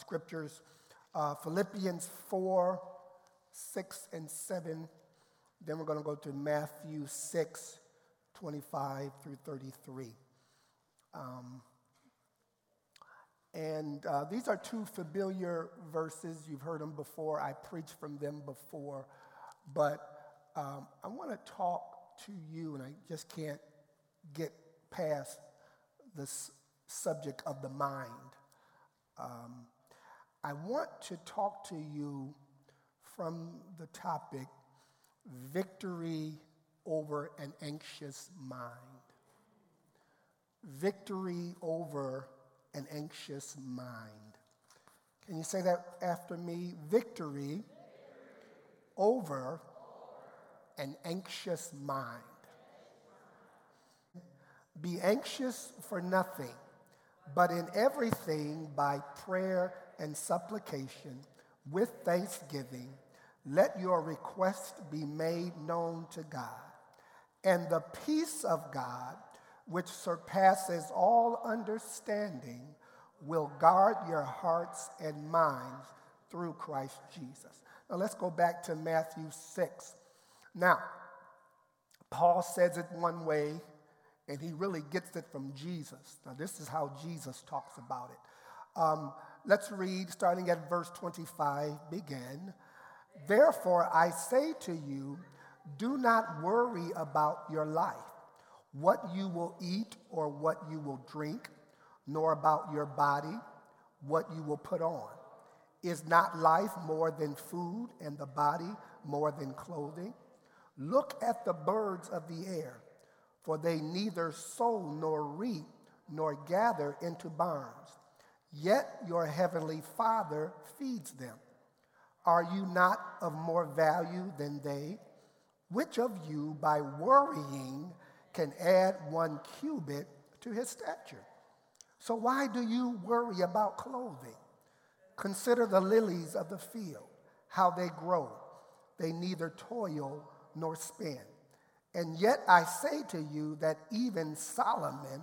scriptures uh, Philippians 4, 6, and 7. Then we're going to go to Matthew 6, 25 through 33. Um, and uh, these are two familiar verses. You've heard them before. I preached from them before. But um, I want to talk to you, and I just can't get past this subject of the mind. Um, I want to talk to you from the topic victory over an anxious mind. Victory over an anxious mind. Can you say that after me? Victory over an anxious mind. Be anxious for nothing, but in everything by prayer and supplication with thanksgiving, let your request be made known to God. And the peace of God, which surpasses all understanding, will guard your hearts and minds through Christ Jesus. Now let's go back to Matthew 6. Now, Paul says it one way, and he really gets it from Jesus. Now, this is how Jesus talks about it. Um, let's read, starting at verse 25, begin. Therefore, I say to you, do not worry about your life, what you will eat or what you will drink, nor about your body, what you will put on. Is not life more than food and the body more than clothing? Look at the birds of the air, for they neither sow nor reap nor gather into barns, yet your heavenly Father feeds them. Are you not of more value than they? Which of you, by worrying, can add one cubit to his stature? So, why do you worry about clothing? Consider the lilies of the field, how they grow. They neither toil nor spin. And yet I say to you that even Solomon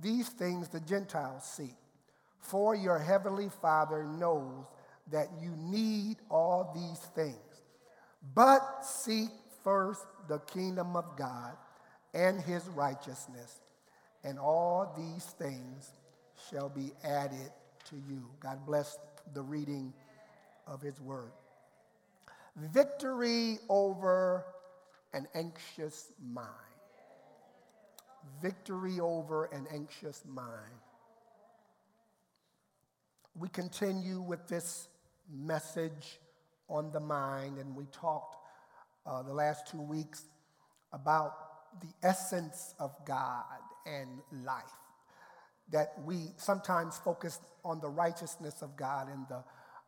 these things the Gentiles seek. For your heavenly Father knows that you need all these things. But seek first the kingdom of God and his righteousness, and all these things shall be added to you. God bless the reading of his word. Victory over an anxious mind. Victory over an anxious mind. We continue with this message on the mind, and we talked uh, the last two weeks about the essence of God and life. That we sometimes focus on the righteousness of God and the,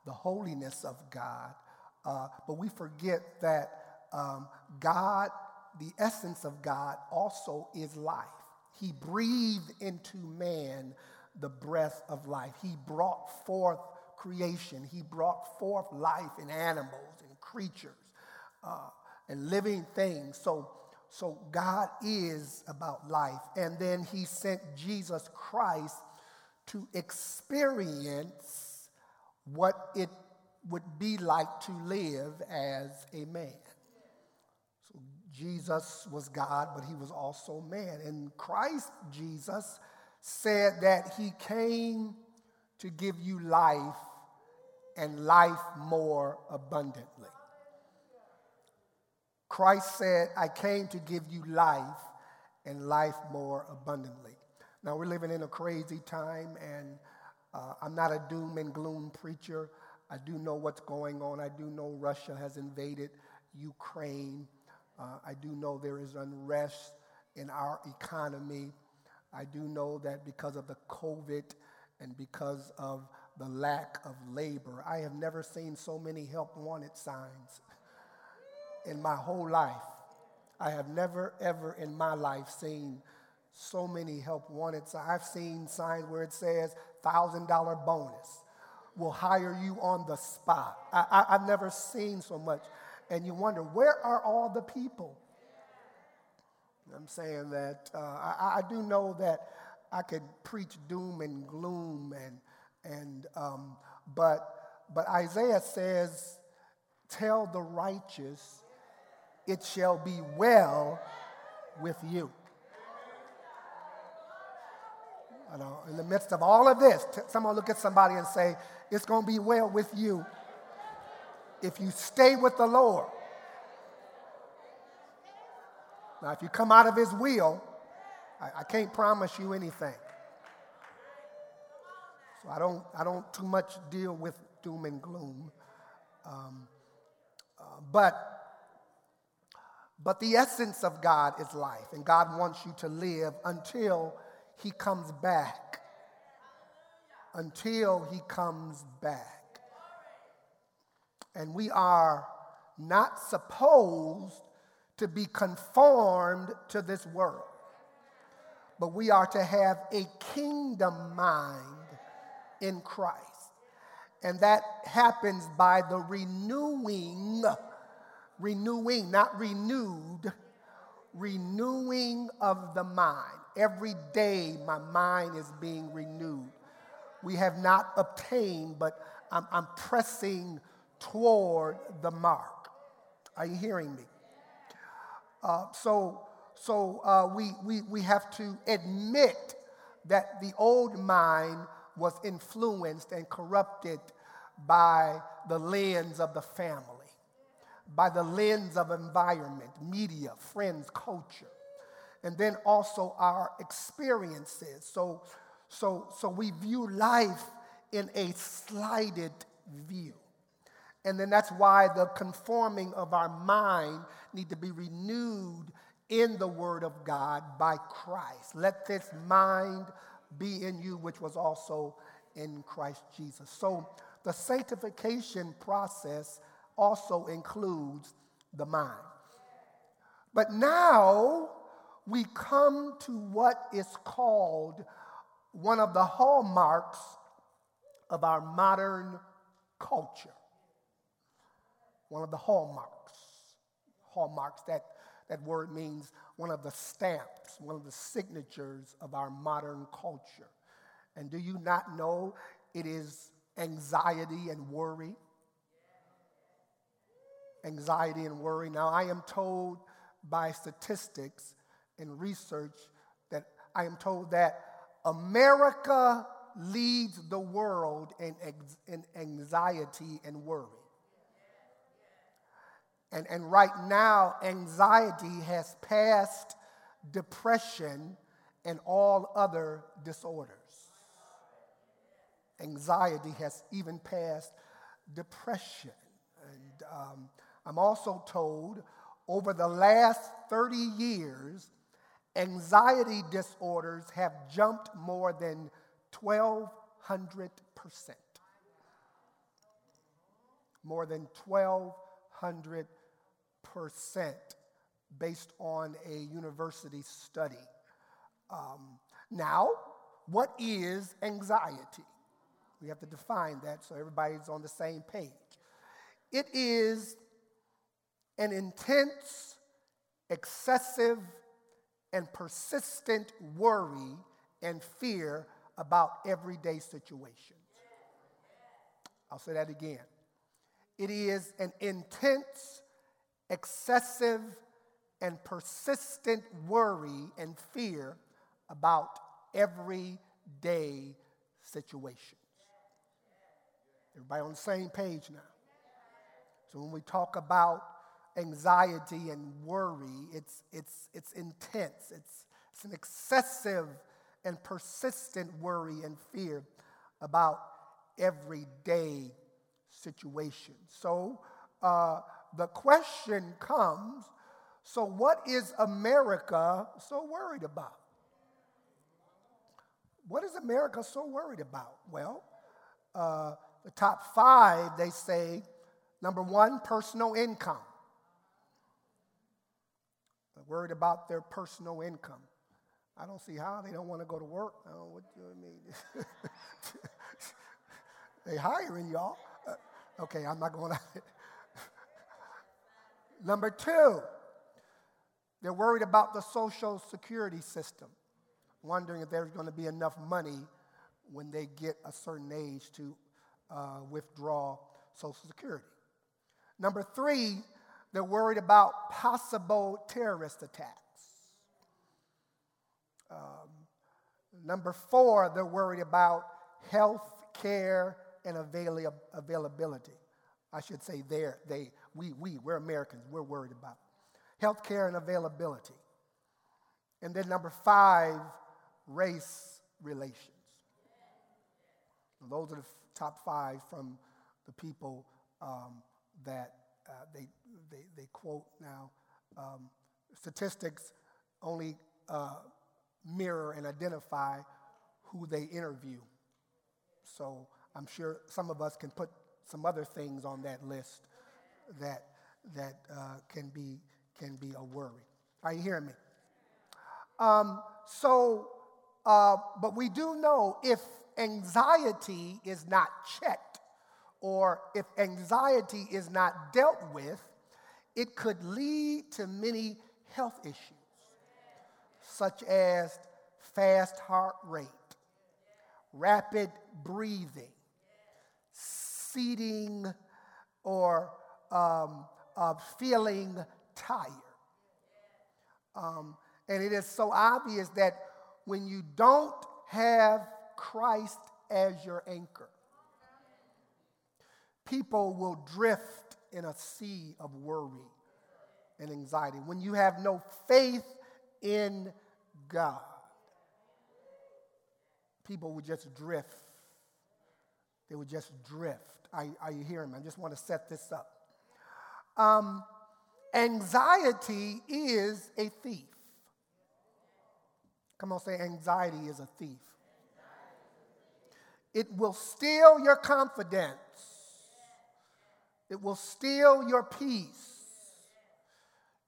the holiness of God, uh, but we forget that um, God, the essence of God, also is life. He breathed into man the breath of life. He brought forth creation. He brought forth life in animals and creatures uh, and living things. So, so God is about life. And then he sent Jesus Christ to experience what it would be like to live as a man. Jesus was God, but he was also man. And Christ Jesus said that he came to give you life and life more abundantly. Christ said, I came to give you life and life more abundantly. Now, we're living in a crazy time, and uh, I'm not a doom and gloom preacher. I do know what's going on. I do know Russia has invaded Ukraine. Uh, I do know there is unrest in our economy. I do know that because of the COVID and because of the lack of labor. I have never seen so many help wanted signs in my whole life. I have never, ever in my life seen so many help wanted signs. I've seen signs where it says $1,000 bonus. We'll hire you on the spot. I, have never seen so much. And you wonder, where are all the people? I'm saying that uh, I, I, do know that I could preach doom and gloom, and, and, um, but, but Isaiah says, Tell the righteous, it shall be well with you. You know, in the midst of all of this, someone look at somebody and say, It's going to be well with you if you stay with the Lord. Now, if you come out of His will, I, I can't promise you anything. So I don't, I don't too much deal with doom and gloom. Um, uh, but but the essence of God is life, and God wants you to live until He comes back. Until He comes back. And we are not supposed to be conformed to this world, but we are to have a kingdom mind in Christ. And that happens by the renewing, renewing, not renewed, renewing of the mind. Every day, my mind is being renewed. We have not obtained, but I'm, I'm pressing toward the mark. Are you hearing me? Uh, so so uh, we, we, we have to admit that the old mind was influenced and corrupted by the lens of the family, by the lens of environment, media, friends, culture, and then also our experiences. So, so, so we view life in a slighted view. And then that's why the conforming of our mind need to be renewed in the Word of God by Christ. Let this mind be in you, which was also in Christ Jesus. So the sanctification process also includes the mind. But now we come to what is called one of the hallmarks of our modern culture. One of the hallmarks. Hallmarks that that word means one of the stamps, one of the signatures of our modern culture. And do you not know it is anxiety and worry? Anxiety and worry. Now, I am told by statistics and research that I am told that America leads the world in, in anxiety and worry. And, and right now, anxiety has passed depression and all other disorders. Anxiety has even passed depression. And um, I'm also told over the last 30 years, anxiety disorders have jumped more than 1,200%. More than 1,200 percent based on a university study. Um, now, what is anxiety? We have to define that so everybody's on the same page. It is an intense, excessive, and persistent worry and fear about everyday situations. I'll say that again. It is an intense, excessive and persistent worry and fear about everyday situations. Everybody on the same page now. So when we talk about anxiety and worry, it's, it's, it's intense. It's, it's an excessive and persistent worry and fear about everyday situations. So, uh, the question comes so, what is America so worried about? What is America so worried about? Well, uh, the top five, they say number one, personal income. They're worried about their personal income. I don't see how they don't want to go to work. I don't know what you mean. they hiring y'all. Uh, okay, I'm not going to. Number two, they're worried about the social security system, wondering if there's going to be enough money when they get a certain age to uh, withdraw Social Security. Number three, they're worried about possible terrorist attacks. Um, number four, they're worried about health care and avail- availability. I should say there, they, we, we, we're Americans, we're worried about health care and availability. And then number five, race relations. Those are the top five from the people um, that uh, they, they, they, quote now. Um, statistics only uh, mirror and identify who they interview. So I'm sure some of us can put some other things on that list that, that uh, can, be, can be a worry. Are you hearing me? Um, so, uh, but we do know if anxiety is not checked or if anxiety is not dealt with, it could lead to many health issues, such as fast heart rate, rapid breathing, seating, or um, uh, feeling tired. Um, and it is so obvious that when you don't have Christ as your anchor, people will drift in a sea of worry and anxiety. When you have no faith in God, people would just drift. They would just drift. Are, are you hearing me? I just want to set this up. Um, anxiety is a thief. Come on, say anxiety is a thief. It will steal your confidence. It will steal your peace.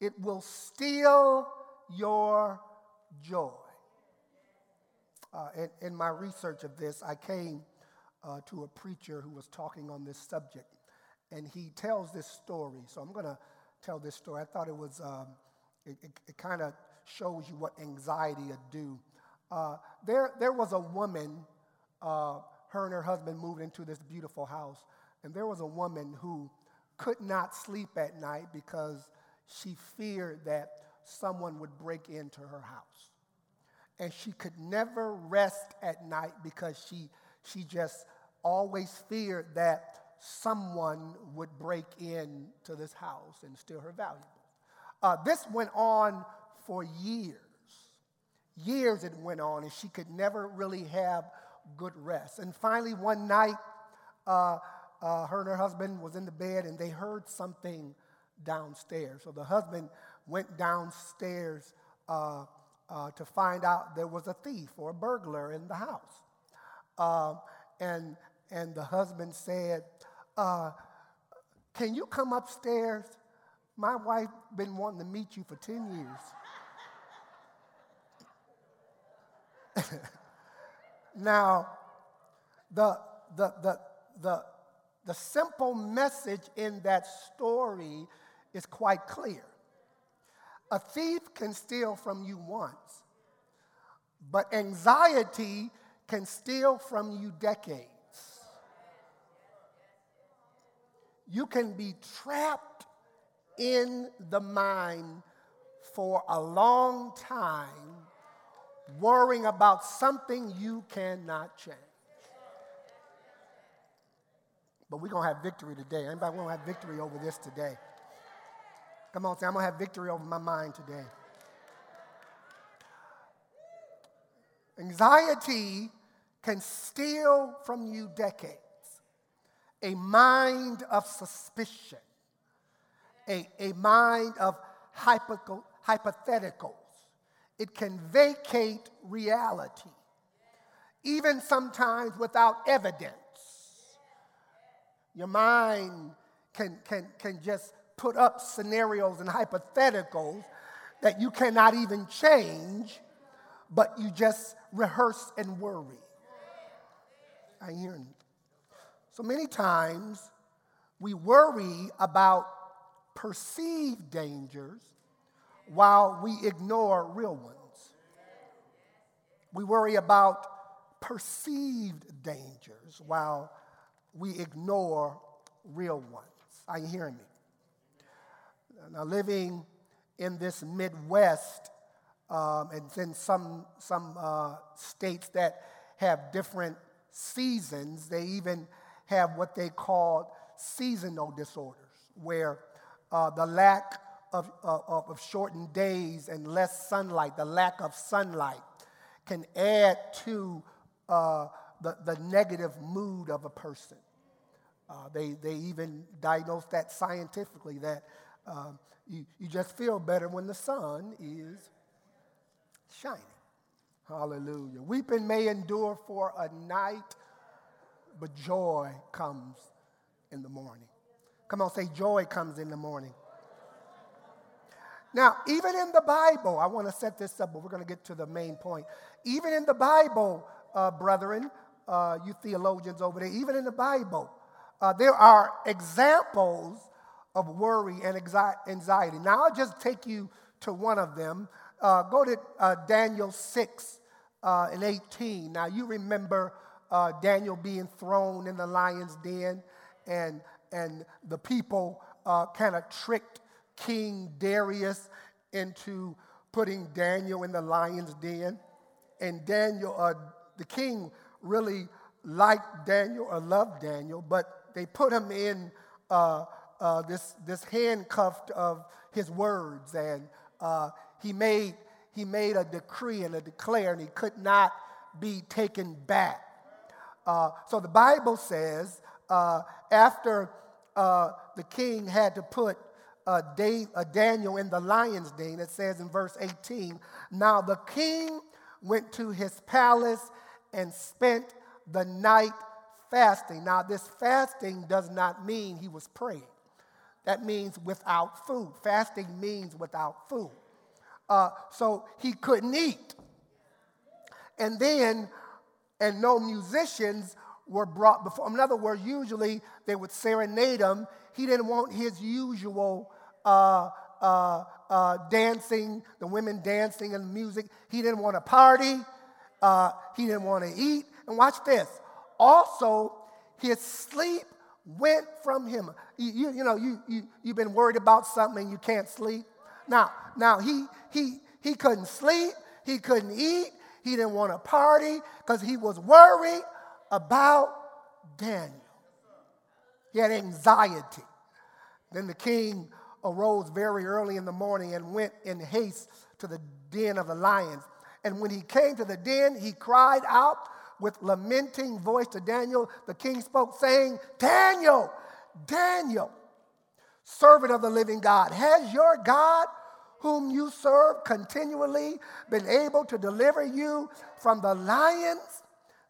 It will steal your joy. Uh, in, in, my research of this, I came uh, to a preacher who was talking on this subject, and he tells this story. So I'm going to tell this story. I thought it was, um, it, it, it kind of shows you what anxiety would do. Uh, there, there was a woman, uh, her and her husband moved into this beautiful house, and there was a woman who could not sleep at night because she feared that someone would break into her house. And she could never rest at night because she, she just always feared that someone would break into this house and steal her valuables. Uh, this went on for years. Years it went on, and she could never really have good rest. And finally, one night, uh, uh, her and her husband was in the bed, and they heard something downstairs. So the husband went downstairs uh, uh, to find out there was a thief or a burglar in the house. Uh, and, and the husband said, uh, Can you come upstairs? My wife been wanting to meet you for 10 years. now, the, the, the, the, the simple message in that story is quite clear. A thief can steal from you once, but anxiety can steal from you decades. You can be trapped in the mind for a long time, worrying about something you cannot change. But we're going to have victory today. Anybody want to have victory over this today? Come on, say, I'm going to have victory over my mind today. Anxiety can steal from you decades, a mind of suspicion, a, a mind of hypo, hypotheticals. It can vacate reality, even sometimes without evidence. Your mind can, can, can just put up scenarios and hypotheticals that you cannot even change, but you just rehearse and worry. I hear. So many times we worry about perceived dangers while we ignore real ones. We worry about perceived dangers while we ignore real ones. Are you hearing me? Now, living in this Midwest, um, and in some, some uh, states that have different seasons, they even have what they call seasonal disorders, where uh, the lack of, uh, of shortened days and less sunlight, the lack of sunlight, can add to uh, the, the negative mood of a person. Uh, they, they even diagnose that scientifically that uh, you, you just feel better when the sun is shining. Hallelujah. Weeping may endure for a night, but joy comes in the morning. Come on, say, joy comes in the morning. Now, even in the Bible, I want to set this up, but we're going to get to the main point. Even in the Bible, uh, brethren, uh, you theologians over there, even in the Bible, uh, there are examples of worry and anxiety. Now, I'll just take you to one of them. Uh, go to uh, Daniel 6 uh, and 18. Now, you remember uh, Daniel being thrown in the lion's den, and, and the people uh, kind of tricked King Darius into putting Daniel in the lion's den. And Daniel, uh, the king, really liked Daniel or loved Daniel, but they put him in uh, uh, this, this handcuffed of his words, and uh, he, made, he made a decree and a declare, and he could not be taken back. Uh, so the Bible says uh, after uh, the king had to put uh, Daniel in the lion's den, it says in verse 18, now the king went to his palace and spent the night fasting. Now, this fasting does not mean he was praying. That means without food. Fasting means without food. Uh, so he couldn't eat. And then, and no musicians were brought before. him. In other words, usually they would serenade him. He didn't want his usual uh, uh, uh, dancing, the women dancing and music. He didn't want to party. Uh, he didn't want to eat. And watch this also his sleep went from him. You, you, you know, you, you, you've been worried about something and you can't sleep. Now, now he, he, he couldn't sleep, he couldn't eat, he didn't want to party because he was worried about Daniel. He had anxiety. Then the king arose very early in the morning and went in haste to the den of the lions. And when he came to the den, he cried out with lamenting voice to Daniel, the king spoke, saying, Daniel, Daniel, servant of the living God, has your God, whom you serve continually, been able to deliver you from the lions?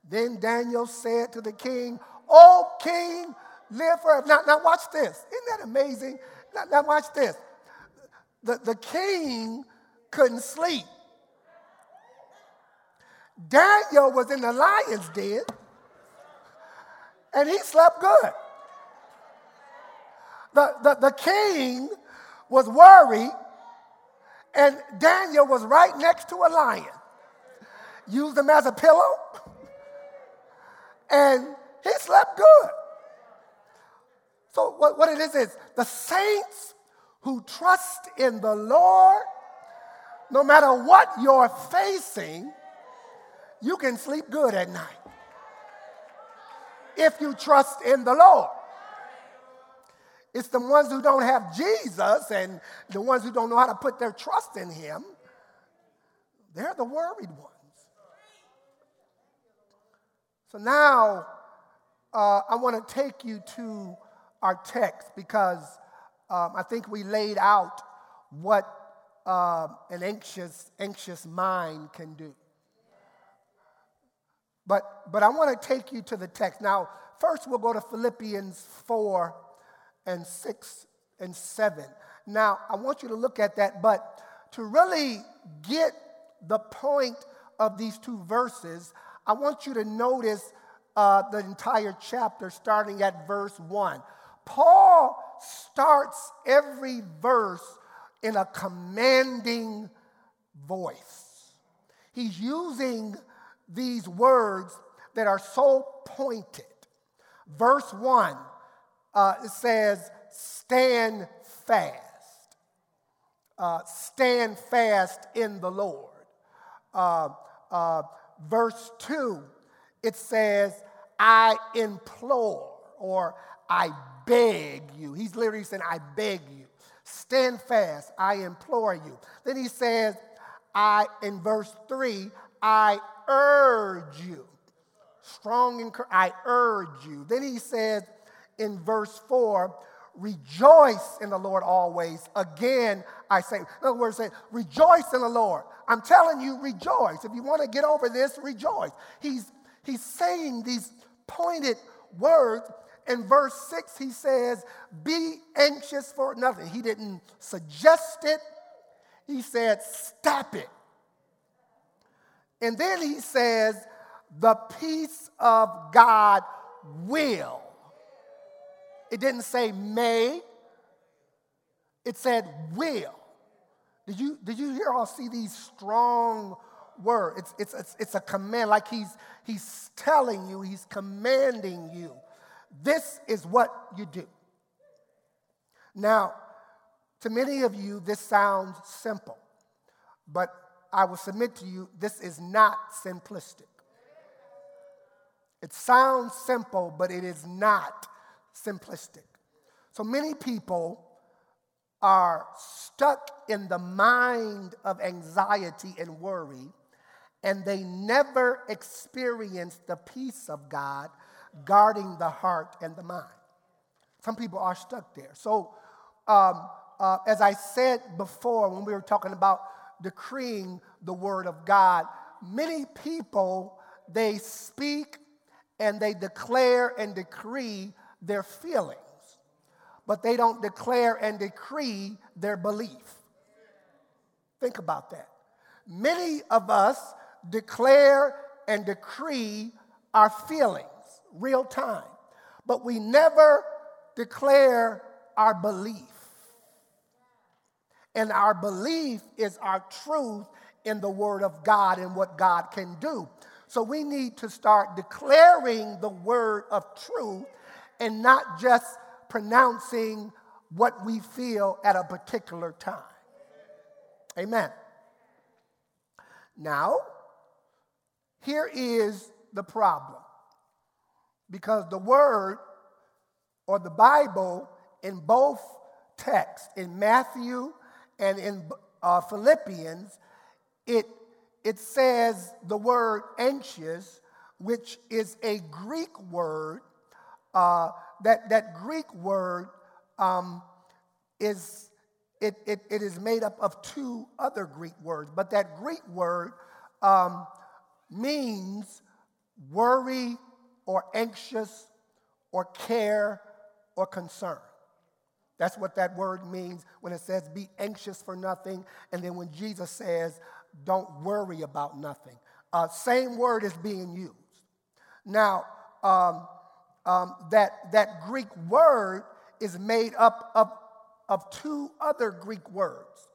Then Daniel said to the king, O king, live forever. Now, now watch this. Isn't that amazing? Now, now watch this. The, the king couldn't sleep. Daniel was in the lion's den and he slept good. The, the, the king was worried, and Daniel was right next to a lion. Used him as a pillow, and he slept good. So, what, what it is is the saints who trust in the Lord, no matter what you're facing, you can sleep good at night if you trust in the Lord. It's the ones who don't have Jesus and the ones who don't know how to put their trust in Him, they're the worried ones. So now uh, I want to take you to our text because um, I think we laid out what uh, an anxious, anxious mind can do. But, but I want to take you to the text. Now, first we'll go to Philippians 4 and 6 and 7. Now, I want you to look at that, but to really get the point of these two verses, I want you to notice uh, the entire chapter starting at verse 1. Paul starts every verse in a commanding voice. He's using these words that are so pointed. Verse 1 uh, it says, Stand fast. Uh, stand fast in the Lord. Uh, uh verse 2, it says, I implore or I beg you. He's literally saying, I beg you. Stand fast, I implore you. Then he says, I, in verse 3, I urge you. Strong and I urge you. Then he says in verse 4, rejoice in the Lord always. Again, I say, in other words, say, rejoice in the Lord. I'm telling you, rejoice. If you want to get over this, rejoice. He's, he's saying these pointed words. In verse 6, he says, Be anxious for nothing. He didn't suggest it, he said, Stop it. And then he says, The peace of God will. It didn't say may, it said will. Did you, did you hear all see these strong words? It's, it's, it's, it's a command, like he's, he's telling you, he's commanding you. This is what you do. Now, to many of you, this sounds simple, but I will submit to you, this is not simplistic. It sounds simple, but it is not simplistic. So many people are stuck in the mind of anxiety and worry, and they never experience the peace of God guarding the heart and the mind. Some people are stuck there. So, um, uh, as I said before, when we were talking about decreeing the word of God, many people they speak and they declare and decree their feelings, but they don't declare and decree their belief. Think about that. Many of us declare and decree our feelings real time, but we never declare our belief. And our belief is our truth in the Word of God and what God can do. So we need to start declaring the word of truth and not just pronouncing what we feel at a particular time. Amen. Now, here is the problem. Because the word or the Bible in both texts, in Matthew and in uh, Philippians, it, it says the word anxious, which is a Greek word uh, that, that Greek word um, is, it, it, it is made up of two other Greek words, but that Greek word um, means worry or anxious or care or concern. That's what that word means when it says be anxious for nothing. And then when Jesus says, don't worry about nothing. Uh, same word is being used. Now, um, um, that, that Greek word is made up of, of two other Greek words.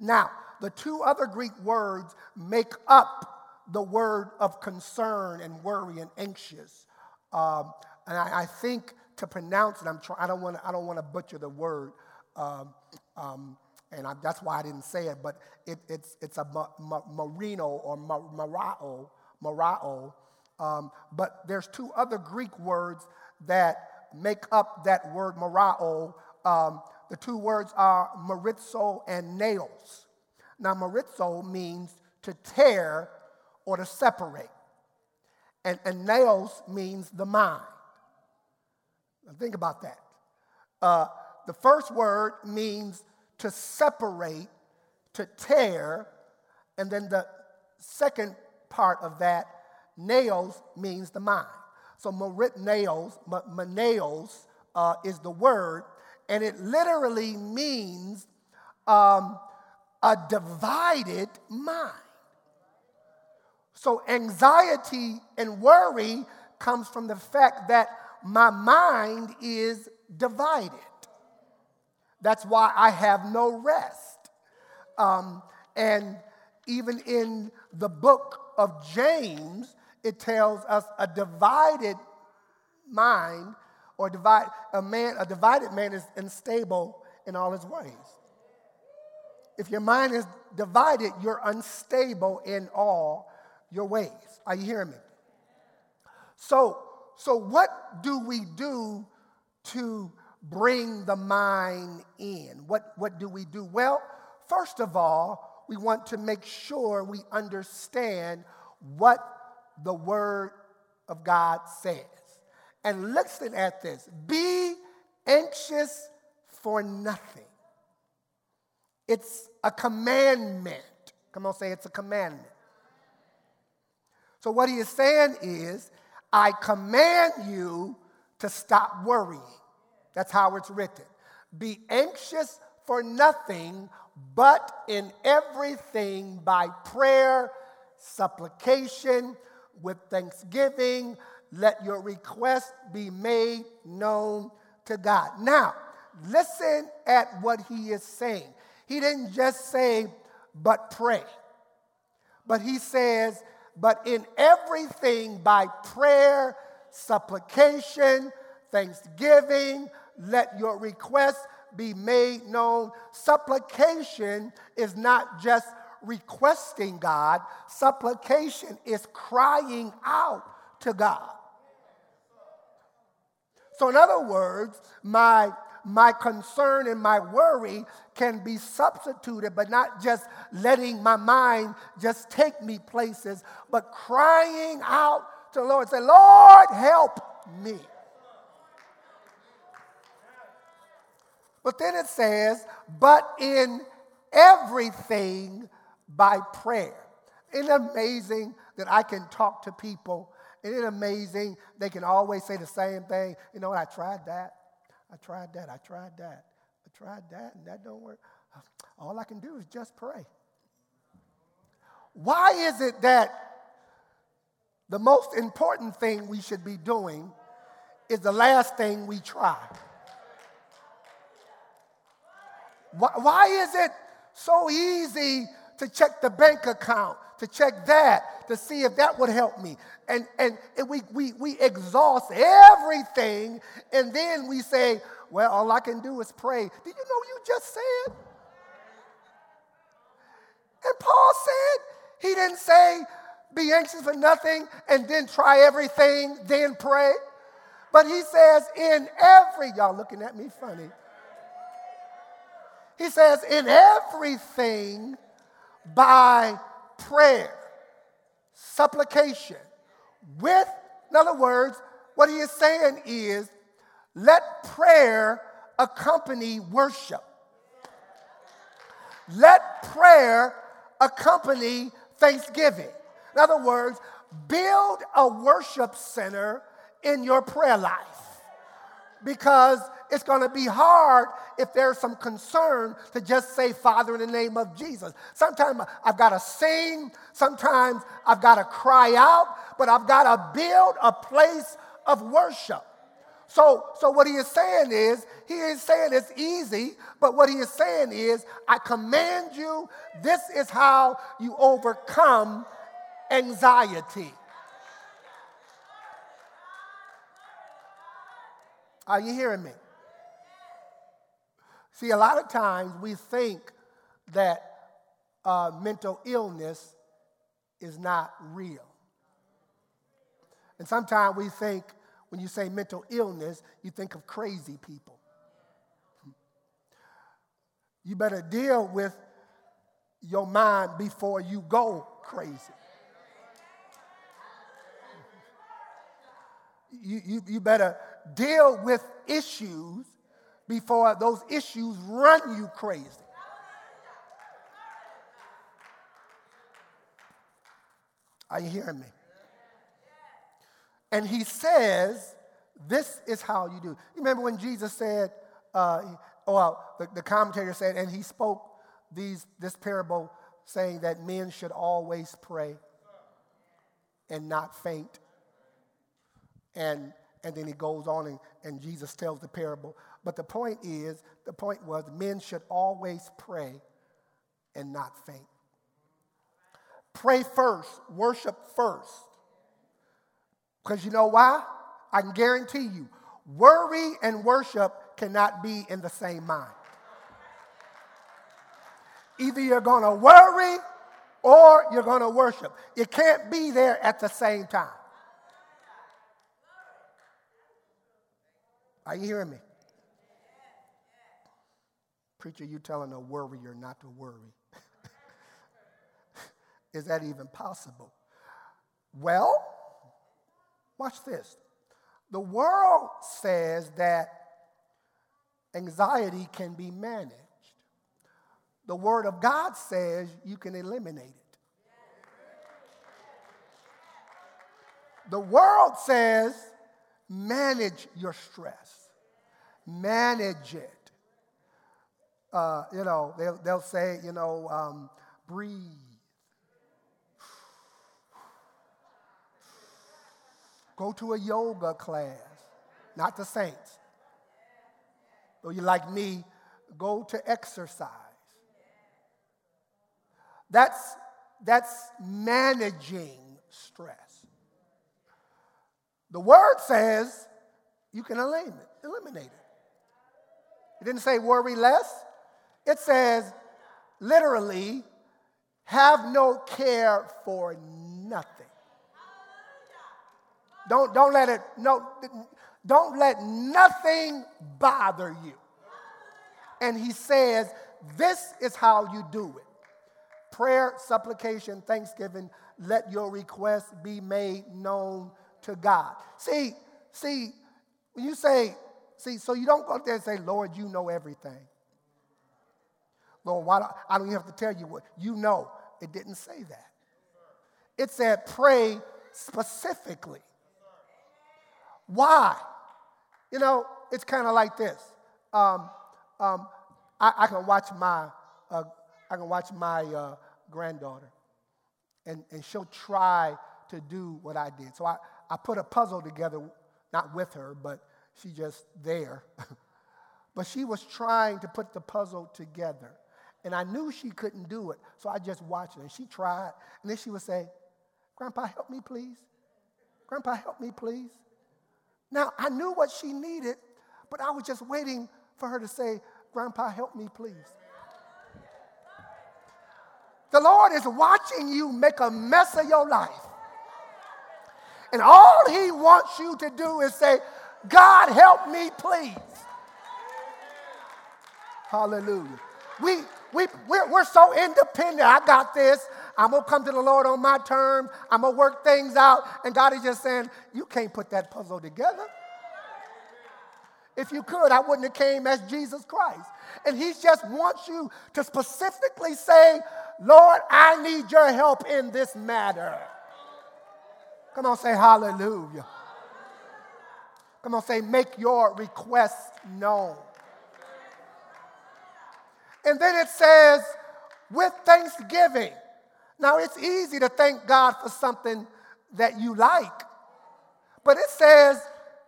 Now, the two other Greek words make up the word of concern and worry and anxious. Um, and I, I, think to pronounce it, I'm trying. I don't want to. I don't want to butcher the word, um, um, and I, that's why I didn't say it. But it, it's it's a ma, ma, marino or ma, marao, marao, um, but there's two other Greek words that make up that word marao. Um, the two words are marizo and nails. Now, marizo means to tear or to separate, and, and nails means the mind. Now, think about that. Uh, the first word means to separate, to tear, and then the second part of that Nails means the mind. So meritnaos, menaos uh, is the word, and it literally means um, a divided mind. So anxiety and worry comes from the fact that my mind is divided. That's why I have no rest. Um, and even in the book of James, it tells us a divided mind or divide a man, a divided man is unstable in all his ways. If your mind is divided, you're unstable in all your ways. Are you hearing me? So, so what do we do to bring the mind in? What, what do we do? Well, first of all, we want to make sure we understand what the Word of God says. And listen at this be anxious for nothing. It's a commandment. Come on, say it's a commandment. So, what he is saying is, I command you to stop worrying. That's how it's written. Be anxious for nothing, but in everything by prayer, supplication, with thanksgiving, let your request be made known to God. Now, listen at what he is saying. He didn't just say, but pray, but he says, but in everything by prayer, supplication, thanksgiving, let your request be made known. Supplication is not just requesting God, supplication is crying out to God. So, in other words, my, my concern and my worry can be substituted, but not just letting my mind just take me places, but crying out to the Lord. Say, Lord, help me. But then it says, but in everything by prayer. Isn't it amazing that I can talk to people? Isn't it amazing they can always say the same thing? You know? I tried that. I tried that. I tried that. I tried that, and that don't work. All I can do is just pray. Why is it that the most important thing we should be doing is the last thing we try? Why, why is it so easy to check the bank account, to check that, to see if that would help me. And, and, we, we, we exhaust everything, and then we say, well, all I can do is pray. Did you know you just said? And Paul said, he didn't say, be anxious for nothing and then try everything, then pray. But he says, in every, y'all looking at me funny. He says, in everything, by prayer, supplication, with, in other words, what he is saying is let prayer accompany worship. Let prayer accompany thanksgiving. In other words, build a worship center in your prayer life because it's going to be hard if there's some concern to just say, Father, in the name of Jesus. Sometimes I've got to sing, sometimes I've got to cry out, but I've got to build a place of worship. So, so what he is saying is, he is saying it's easy, but what he is saying is, I command you, this is how you overcome anxiety. Are you hearing me? See, a lot of times we think that uh, mental illness is not real. And sometimes we think when you say mental illness, you think of crazy people. You better deal with your mind before you go crazy. You, you, you better deal with issues before those issues run you crazy. Are you hearing me? And he says, This is how you do. You remember when Jesus said, uh, well, the, the commentator said, and he spoke these, this parable saying that men should always pray and not faint. And, and then he goes on and, and Jesus tells the parable. But the point is, the point was, men should always pray and not faint. Pray first, worship first. Because you know why? I can guarantee you, worry and worship cannot be in the same mind. Either you're going to worry or you're going to worship. You can't be there at the same time. Are you hearing me? Preacher, you telling a worrier not to worry. Is that even possible? Well, watch this. The world says that anxiety can be managed. The Word of God says you can eliminate it. The world says manage your stress, manage it. Uh, you know, they'll, they'll say, you know, um, breathe. Go to a yoga class, not the saints. Or you like me, go to exercise. That's, that's managing stress. The word says you can eliminate, it. It didn't say worry less. It says literally have no care for nothing. Don't, don't let it, no, don't let nothing bother you. And he says, this is how you do it. Prayer, supplication, thanksgiving, let your requests be made known to God. See, see, when you say, see, so you don't go up there and say, Lord, you know everything. Lord, why don't, I don't even have to tell you what you know. It didn't say that. It said pray specifically. Why? You know, it's kind of like this. Um, um, I, I, can watch my, uh, I can watch my uh, granddaughter, and, and she'll try to do what I did. So I, I put a puzzle together, not with her, but she just there. but she was trying to put the puzzle together. And I knew she couldn't do it, so I just watched her. And she tried, and then she would say, Grandpa, help me, please. Grandpa, help me, please. Now, I knew what she needed, but I was just waiting for her to say, Grandpa, help me, please. The Lord is watching you make a mess of your life. And all He wants you to do is say, God, help me, please. Hallelujah. We, we, we're, we're so independent. I got this. I'm going to come to the Lord on my terms. I'm going to work things out. And God is just saying, You can't put that puzzle together. If you could, I wouldn't have came as Jesus Christ. And He just wants you to specifically say, Lord, I need your help in this matter. Come on, say hallelujah. Come on, say, make your request known. And then it says, with thanksgiving. Now, it's easy to thank God for something that you like, but it says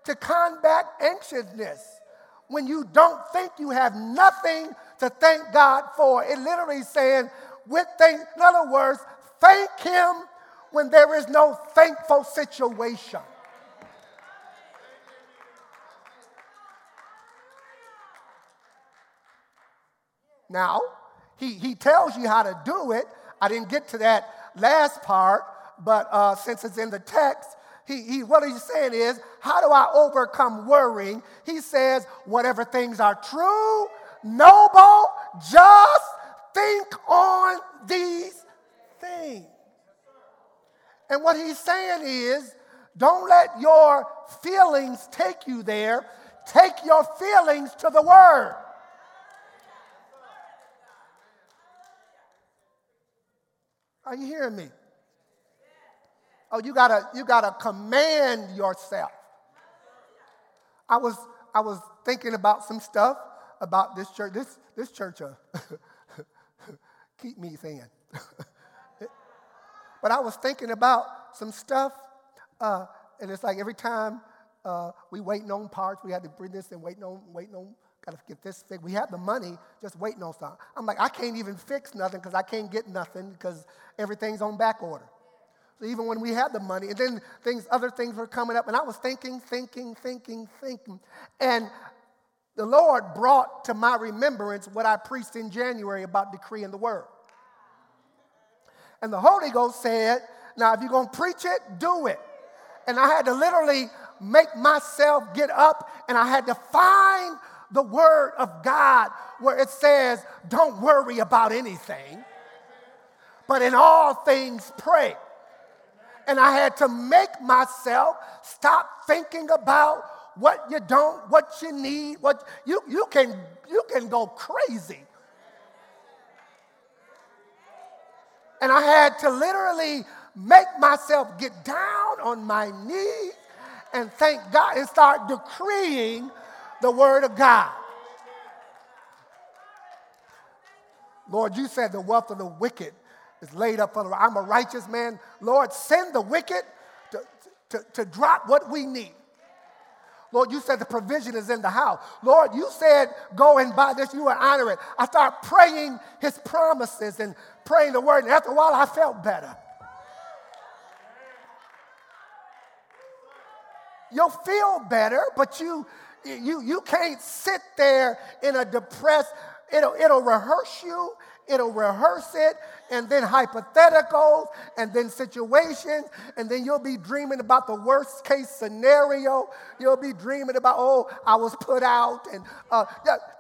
to combat anxiousness. When you don't think you have nothing to thank God for, it literally saying, with thank, in other words, thank Him when there is no thankful situation. Now, he, he tells you how to do it. I didn't get to that last part, but uh, since it's in the text, he, he, what he's saying is, how do I overcome worrying? He says, whatever things are true, noble, just, think on these things. And what he's saying is, don't let your feelings take you there. Take your feelings to the Word. Are you hearing me? Oh, you gotta, you gotta command yourself. I was, I was thinking about some stuff about this church. This, this church, uh, keep me thin. but I was thinking about some stuff, uh, and it's like every time uh, we waiting on parts, we had to bring this and waiting on, waiting on, gotta get this fixed. We have the money, just waiting on something. I'm like, I can't even fix nothing because I can't get nothing because everything's on back order. So even when we had the money, and then things, other things were coming up, and I was thinking, thinking, thinking, thinking, and the Lord brought to my remembrance what I preached in January about decreeing the word. And the Holy Ghost said, Now, if you're going to preach it, do it. And I had to literally make myself get up and I had to find the word of God where it says, Don't worry about anything, but in all things pray. And I had to make myself stop thinking about what you don't, what you need, what you, you can you can go crazy. And I had to literally make myself get down on my knees and thank God and start decreeing the word of God. Lord, you said the wealth of the wicked is laid up for the I'm a righteous man. Lord, send the wicked to, to, to drop what we need. Lord, you said the provision is in the house. Lord, you said go and buy this, you will honor it. I start praying his promises and praying the word, and after a while I felt better. You'll feel better, but you you you can't sit there in a depressed, it'll it'll rehearse you it'll rehearse it, and then hypotheticals, and then situations, and then you'll be dreaming about the worst case scenario. You'll be dreaming about, oh, I was put out, and uh,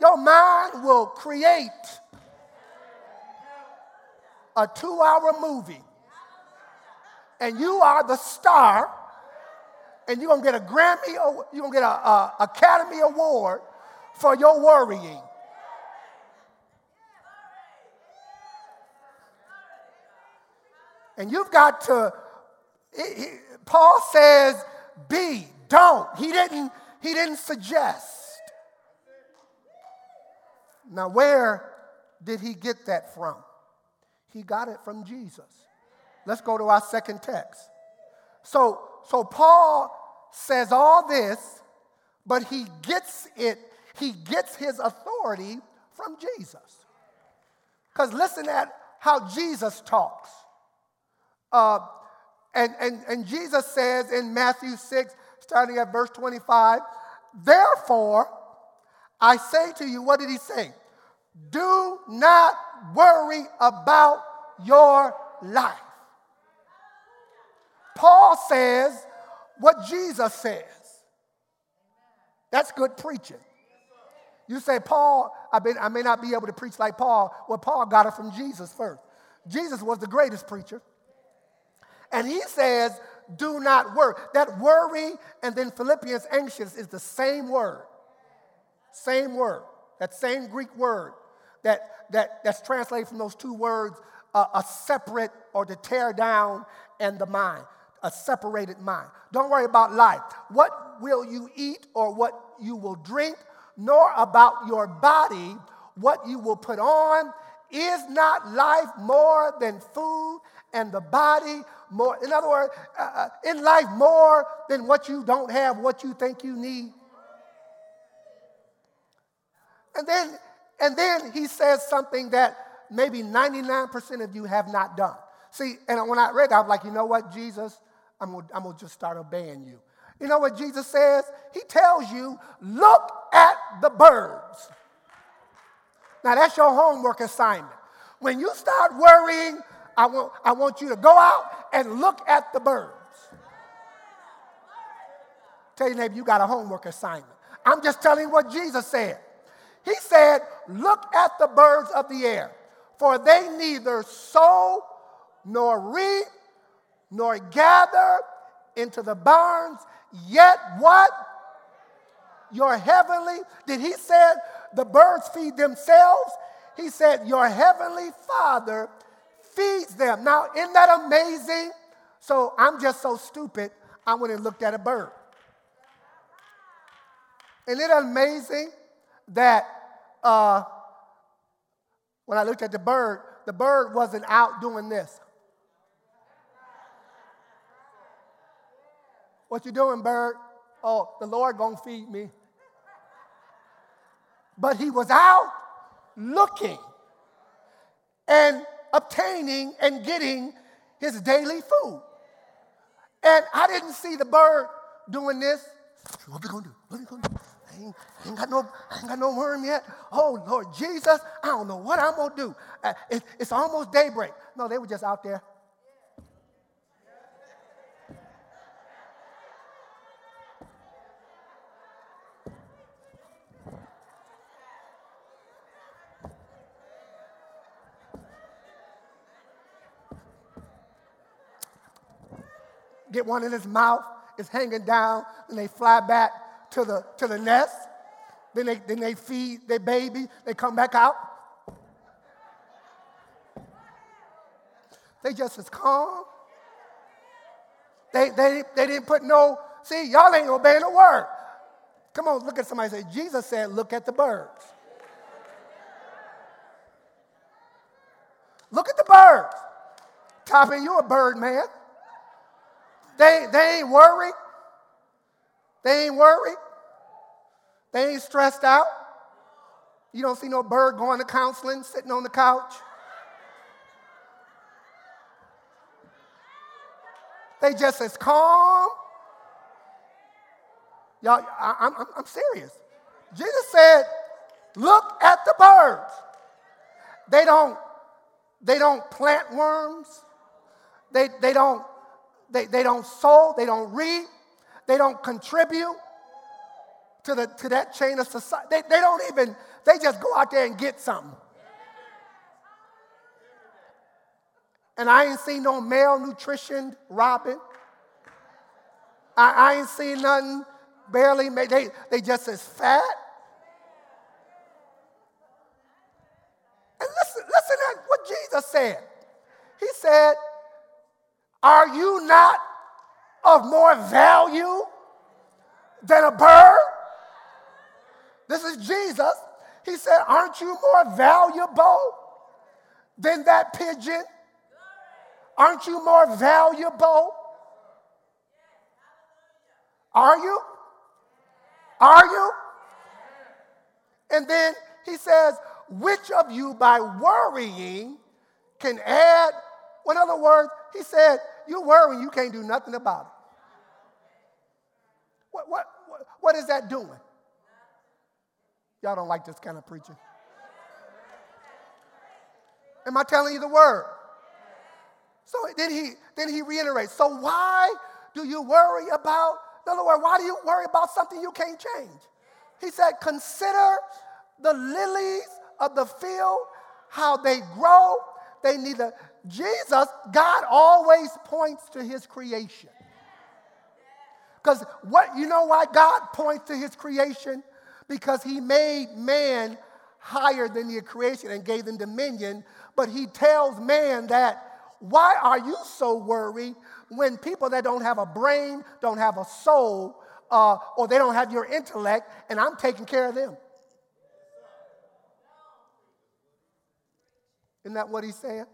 your mind will create a two hour movie, and you are the star, and you're gonna get a Grammy, you're gonna get an Academy Award for your worrying. And you've got to, he, he, Paul says, be, don't. He didn't, he didn't suggest. Now, where did he get that from? He got it from Jesus. Let's go to our second text. So, so Paul says all this, but he gets it, he gets his authority from Jesus. Because listen at how Jesus talks. Uh, and, and, and Jesus says in Matthew 6, starting at verse 25, Therefore, I say to you, what did he say? Do not worry about your life. Paul says what Jesus says. That's good preaching. You say, Paul, I, may, I may not be able to preach like Paul. Well, Paul got it from Jesus first. Jesus was the greatest preacher. And he says, do not worry. That worry and then Philippians anxious is the same word. Same word. That same Greek word that, that, that's translated from those two words, uh, a separate or to tear down and the mind, a separated mind. Don't worry about life. What will you eat or what you will drink, nor about your body, what you will put on. Is not life more than food and the body more. In other words, uh, uh, in life, more than what you don't have, what you think you need. And then, and then he says something that maybe 99% of you have not done. See, and when I read that, I'm like, you know what, Jesus, I'm gonna, just start obeying you. You know what Jesus says? He tells you, look at the birds. Now, that's your homework assignment. When you start worrying I want, I want you to go out and look at the birds. Tell your neighbor, you got a homework assignment. I'm just telling what Jesus said. He said, Look at the birds of the air, for they neither sow nor reap nor gather into the barns, yet what? Your heavenly, did he said the birds feed themselves? He said, Your heavenly Father feeds them. Now, isn't that amazing? So I'm just so stupid, I went and looked at a bird. Isn't it amazing that uh, when I looked at the bird, the bird wasn't out doing this. What you doing, bird? Oh, the Lord gonna feed me. But he was out looking and obtaining and getting his daily food. And I didn't see the bird doing this. What we gonna do? What we gonna do? Ain't, ain't, got no, ain't got no worm yet. Oh Lord Jesus, I don't know what I'm gonna do. Uh, it, it's almost daybreak. No, they were just out there. Get one in his mouth, it's hanging down, and they fly back to the, to the nest. Then they, then they feed their baby, they come back out. They just as calm. They, they, they didn't put no, see, y'all ain't obeying the word. Come on, look at somebody say, Jesus said, look at the birds. Look at the birds. Topping, you a bird man. They, they ain't worried. They ain't worried. They ain't stressed out. You don't see no bird going to counseling, sitting on the couch. They just as calm. Y'all, I, am I'm serious. Jesus said, look at the birds. They don't, they don't plant worms. They, they, don't, they, they don't sow. They don't reap. They don't contribute to, the, to that chain of society. They, they don't even, they just go out there and get something. And I ain't seen no malnutrition robin. I, I ain't seen nothing barely, they, they just as fat. And listen, listen to what Jesus said. He said, Are you not of more value than a bird? This is Jesus. He said, Aren't you more valuable than that pigeon? Aren't you more valuable? Are you? Are you? And then he says, Which of you by worrying can add? In other words, he said, You worry, you can't do nothing about it. What, what, what, what is that doing? Y'all don't like this kind of preaching. Am I telling you the word? So then he then he reiterates. So why do you worry about? In other words, why do you worry about something you can't change? He said, consider the lilies of the field, how they grow. They neither Jesus, God always points to his creation. Because what you know why God points to his creation? because he made man higher than the creation and gave them dominion. But he tells man that, why are you so worried when people that don't have a brain, don't have a soul, uh, or they don't have your intellect, and I'm taking care of them? Isn't that what he's saying?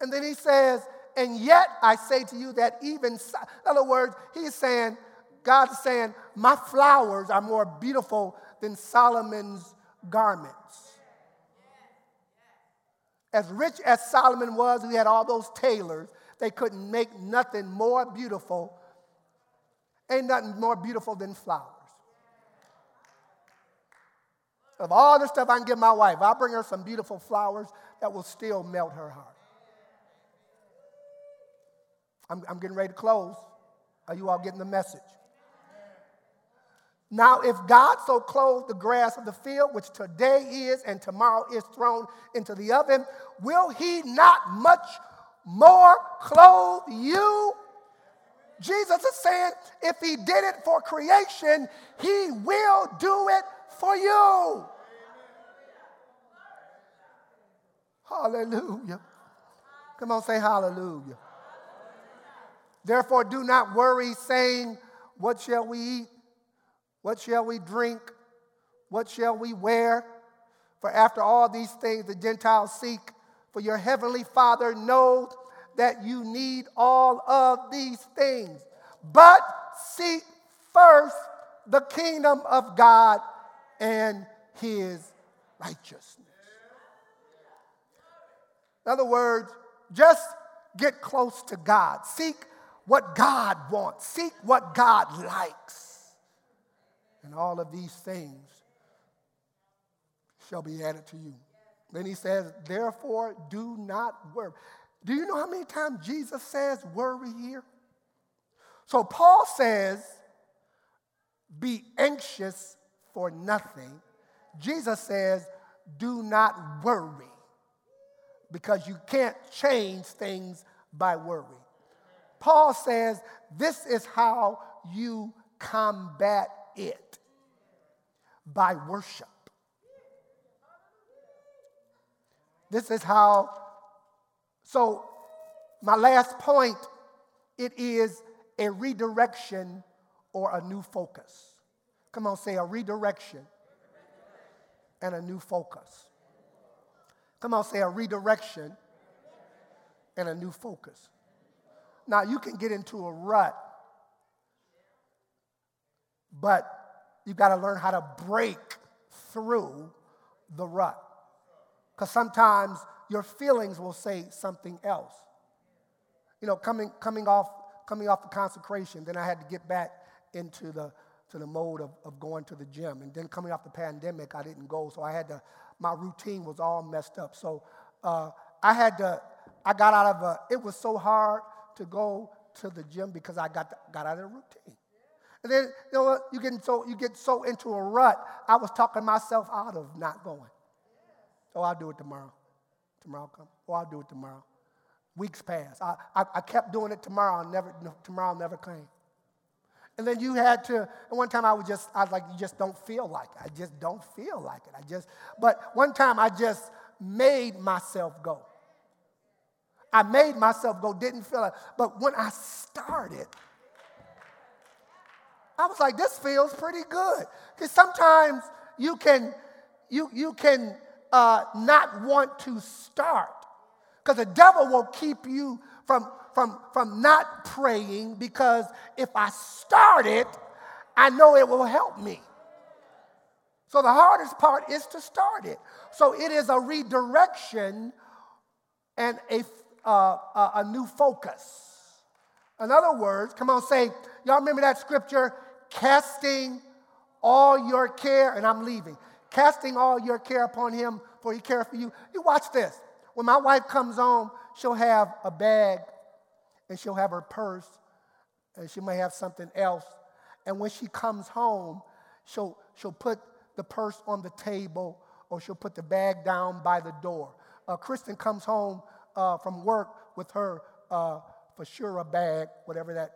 And then he says, and yet I say to you that even, in other words, he's saying, God is saying, My flowers are more beautiful than Solomon's garments. As rich as Solomon was, he had all those tailors, they couldn't make nothing more beautiful. Ain't nothing more beautiful than flowers. Of all the stuff I can give my wife, I'll bring her some beautiful flowers that will still melt her heart. I'm, I'm getting ready to close. Are you all getting the message? Now, if God so clothed the grass of the field, which today is and tomorrow is thrown into the oven, will he not much more clothe you? Jesus is saying, if he did it for creation, he will do it for you. Hallelujah. Come on, say hallelujah. Therefore, do not worry, saying, What shall we eat? What shall we drink? What shall we wear? For after all these things the Gentiles seek, for your heavenly Father knows that you need all of these things. But seek first the kingdom of God and his righteousness. In other words, just get close to God. Seek what God wants, seek what God likes. And all of these things shall be added to you. Then he says, therefore, do not worry. Do you know how many times Jesus says worry here? So Paul says, be anxious for nothing. Jesus says, do not worry because you can't change things by worry. Paul says, this is how you combat it by worship. This is how, so my last point, it is a redirection or a new focus. Come on, say a redirection and a new focus. Come on, say a redirection and a new focus. Now, you can get into a rut, but you've got to learn how to break through the rut. Because sometimes your feelings will say something else. You know, coming, coming, off, coming off the consecration, then I had to get back into the, to the mode of, of going to the gym. And then coming off the pandemic, I didn't go. So I had to, my routine was all messed up. So uh, I had to, I got out of a, it was so hard to go to the gym because I got, got out of the routine. And then, you know what, you get, so, you get so into a rut, I was talking myself out of not going. Oh, I'll do it tomorrow. Tomorrow come. Oh, I'll do it tomorrow. Weeks pass. I, I, I kept doing it tomorrow, never, tomorrow never came. And then you had to, and one time I was just, I was like, you just don't feel like it. I just don't feel like it. I just, but one time I just made myself go. I made myself go, didn't feel it. But when I started, I was like, this feels pretty good. Because sometimes you can, you, you can uh, not want to start. Because the devil will keep you from, from, from not praying because if I start it, I know it will help me. So the hardest part is to start it. So it is a redirection and a, uh, a new focus. In other words, come on, say, y'all remember that scripture? Casting all your care, and I'm leaving casting all your care upon him, for he cares for you. You watch this. When my wife comes home, she'll have a bag and she'll have her purse and she may have something else. And when she comes home, she'll, she'll put the purse on the table or she'll put the bag down by the door. Uh, Kristen comes home uh, from work with her uh, for sure a bag, whatever that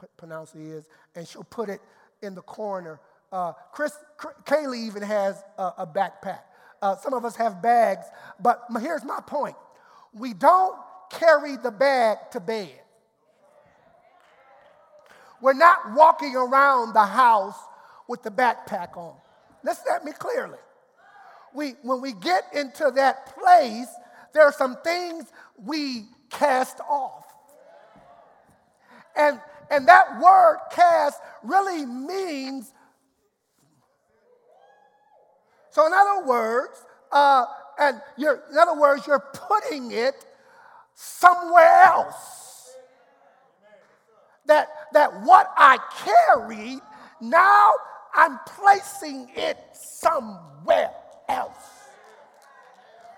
p- pronounce is, and she'll put it in the corner uh, Chris, Kaylee even has a, a backpack. Uh, some of us have bags, but here's my point. We don't carry the bag to bed. We're not walking around the house with the backpack on. Listen at me clearly. We, when we get into that place, there are some things we cast off. And, and that word cast really means so, in other words, uh, and you're, in other words, you're putting it somewhere else. That, that what I carried, now I'm placing it somewhere else.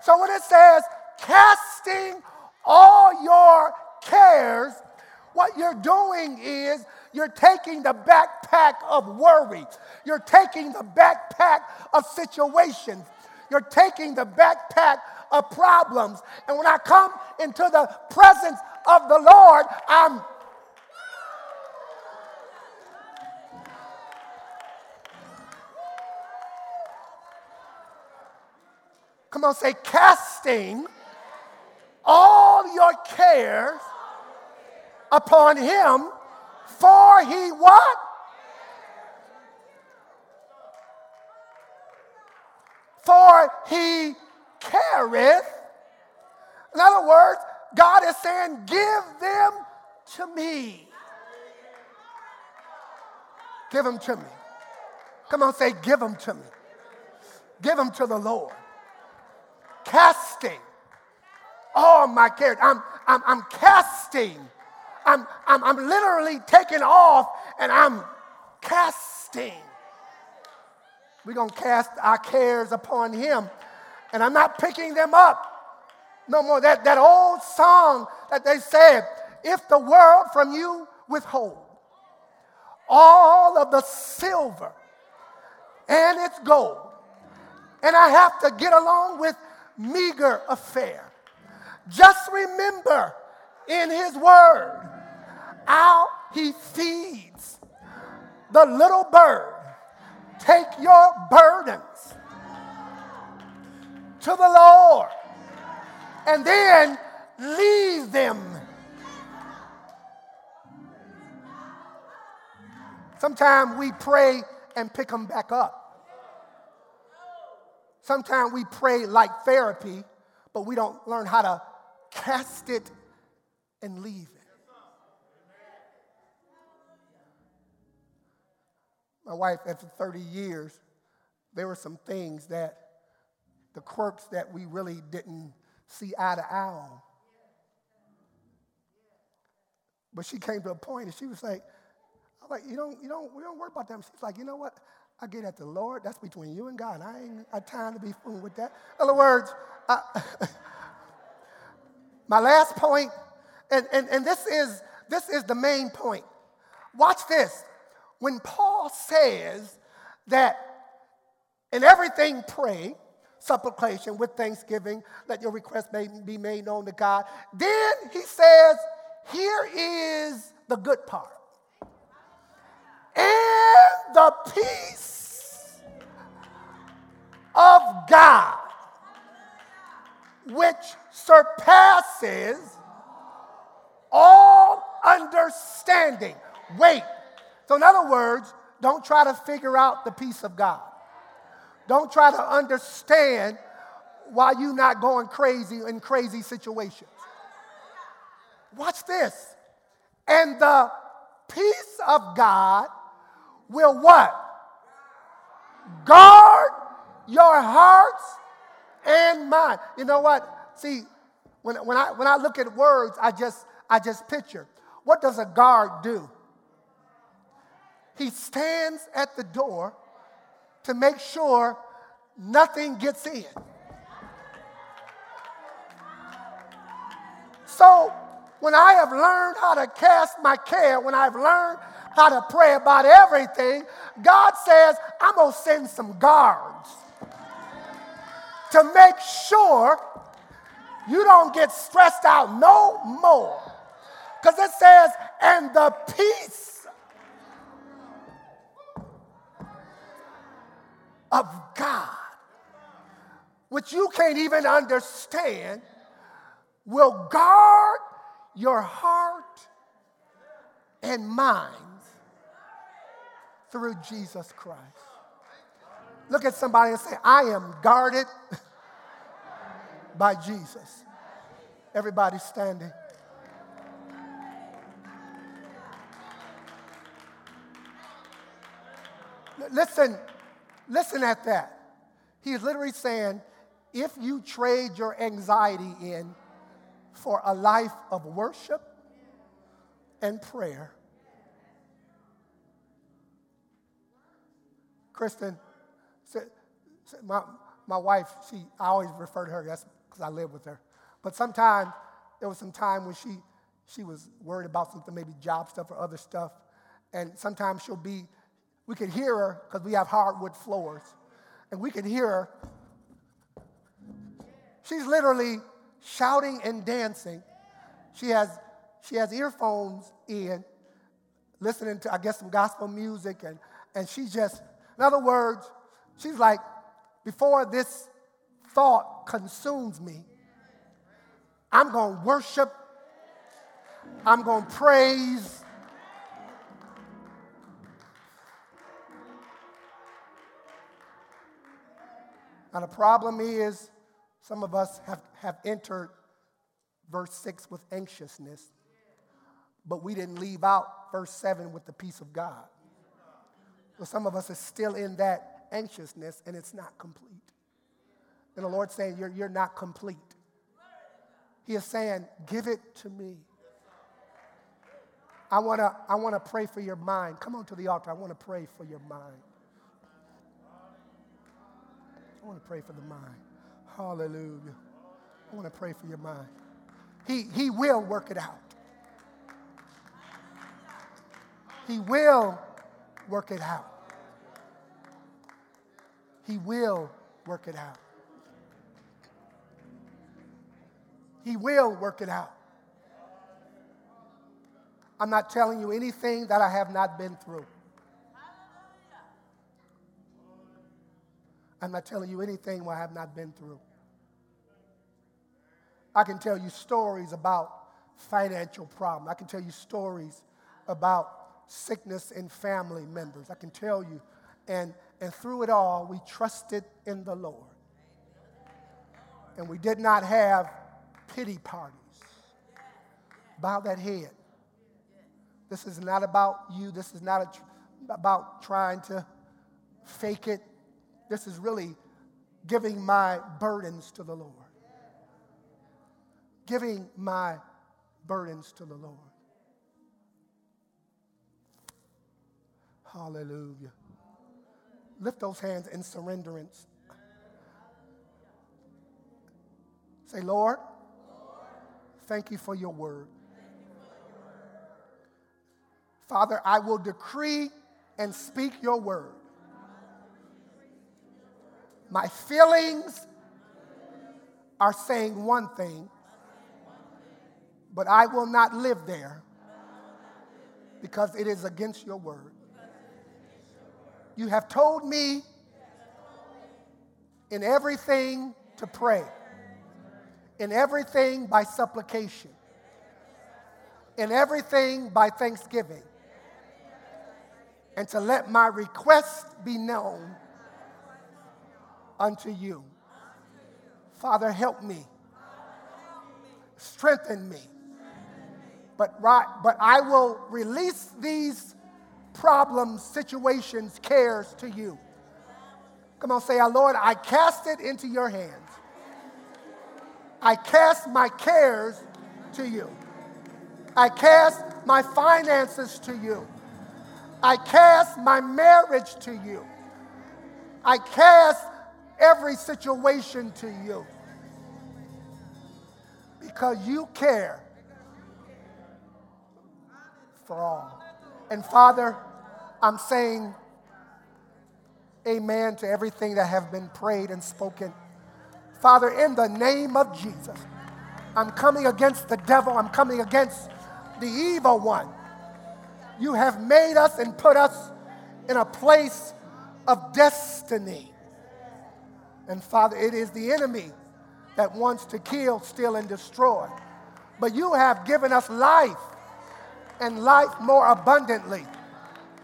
So when it says casting all your cares, what you're doing is you're taking the backpack of worry. You're taking the backpack of situations. You're taking the backpack of problems. And when I come into the presence of the Lord, I'm Come on, say, casting all your cares upon him, for he what? For he careth. In other words, God is saying, Give them to me. Give them to me. Come on, say, Give them to me. Give them to the Lord. Casting all my cares. I'm, I'm, I'm casting. I'm, I'm, I'm literally taking off and I'm casting. We're going to cast our cares upon Him. And I'm not picking them up no more. That, that old song that they said, if the world from you withhold all of the silver and its gold, and I have to get along with meager affair. Just remember in his word how he feeds the little bird. Take your burdens to the Lord and then leave them. Sometimes we pray and pick them back up. Sometimes we pray like therapy, but we don't learn how to cast it and leave it. My wife, after 30 years, there were some things that the quirks that we really didn't see eye to eye on. But she came to a point and she was like, I'm like, you don't, you don't, we don't worry about them. She's like, you know what? I get at the Lord. That's between you and God. I ain't got time to be fooling with that. In other words, I, my last point, and, and, and this is this is the main point. Watch this. When Paul says that in everything pray, supplication with thanksgiving, let your request may be made known to God. Then he says, here is the good part. And the peace of God, which surpasses all understanding. Wait. So, in other words, don't try to figure out the peace of God. Don't try to understand why you're not going crazy in crazy situations. Watch this. And the peace of God will what? Guard your hearts and mind. You know what? See, when, when, I, when I look at words, I just, I just picture. What does a guard do? He stands at the door to make sure nothing gets in. So, when I have learned how to cast my care, when I've learned how to pray about everything, God says, I'm going to send some guards to make sure you don't get stressed out no more. Because it says, and the peace of God, which you can't even understand, will guard your heart and mind through Jesus Christ. Look at somebody and say, I am guarded by Jesus. Everybody standing. Listen, listen at that. He's literally saying, if you trade your anxiety in for a life of worship and prayer, Kristen, my, my wife, she, I always refer to her, that's because I live with her. But sometimes, there was some time when she, she was worried about something, maybe job stuff or other stuff. And sometimes she'll be, we could hear her because we have hardwood floors. And we could hear her. She's literally shouting and dancing. She has, she has earphones in, listening to, I guess, some gospel music. And, and she just in other words, she's like, before this thought consumes me, I'm going to worship, I'm going to praise. Now, the problem is some of us have, have entered verse 6 with anxiousness, but we didn't leave out verse 7 with the peace of God. So some of us are still in that anxiousness and it's not complete. And the Lord's saying, You're, you're not complete. He is saying, Give it to me. I want to I wanna pray for your mind. Come on to the altar. I want to pray for your mind. I want to pray for the mind. Hallelujah. I want to pray for your mind. He, he will work it out. He will work it out. He will work it out. He will work it out. I'm not telling you anything that I have not been through. I'm not telling you anything I have not been through. I can tell you stories about financial problems. I can tell you stories about sickness in family members. I can tell you. And, and through it all, we trusted in the Lord. And we did not have pity parties. Bow that head. This is not about you. This is not tr- about trying to fake it. This is really giving my burdens to the Lord. Giving my burdens to the Lord. Hallelujah. Lift those hands in surrenderance. Say, Lord, thank you for your word. Father, I will decree and speak your word. My feelings are saying one thing, but I will not live there because it is against your word. You have told me in everything to pray, in everything by supplication, in everything by thanksgiving, and to let my request be known unto you. Father, help me. Strengthen me. But, right, but I will release these problems, situations, cares to you. Come on, say, Lord, I cast it into your hands. I cast my cares to you. I cast my finances to you. I cast my marriage to you. I cast every situation to you. Because you care for all. And Father, I'm saying amen to everything that have been prayed and spoken. Father, in the name of Jesus, I'm coming against the devil. I'm coming against the evil one. You have made us and put us in a place of destiny. And Father, it is the enemy that wants to kill, steal, and destroy. But you have given us life and life more abundantly.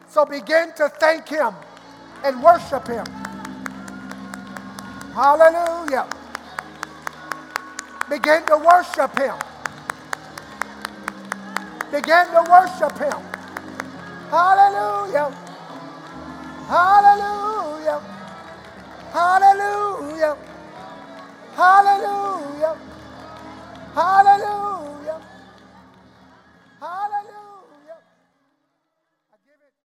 So begin to thank Him and worship Him. Hallelujah. Begin to worship Him. Begin to worship Him. Hallelujah. Hallelujah. Hallelujah. Hallelujah. Hallelujah. Hallelujah.